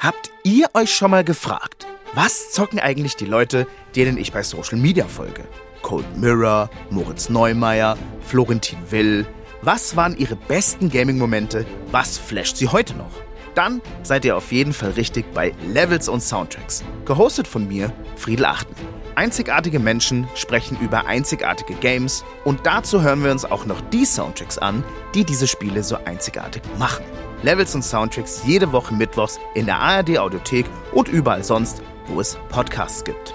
Habt ihr euch schon mal gefragt, was zocken eigentlich die Leute, denen ich bei Social Media folge? Cold Mirror, Moritz Neumeier, Florentin Will. Was waren ihre besten Gaming-Momente? Was flasht sie heute noch? Dann seid ihr auf jeden Fall richtig bei Levels und Soundtracks. Gehostet von mir, Friedel Achten. Einzigartige Menschen sprechen über einzigartige Games und dazu hören wir uns auch noch die Soundtracks an, die diese Spiele so einzigartig machen. Levels und Soundtracks jede Woche mittwochs in der ARD Audiothek und überall sonst, wo es Podcasts gibt.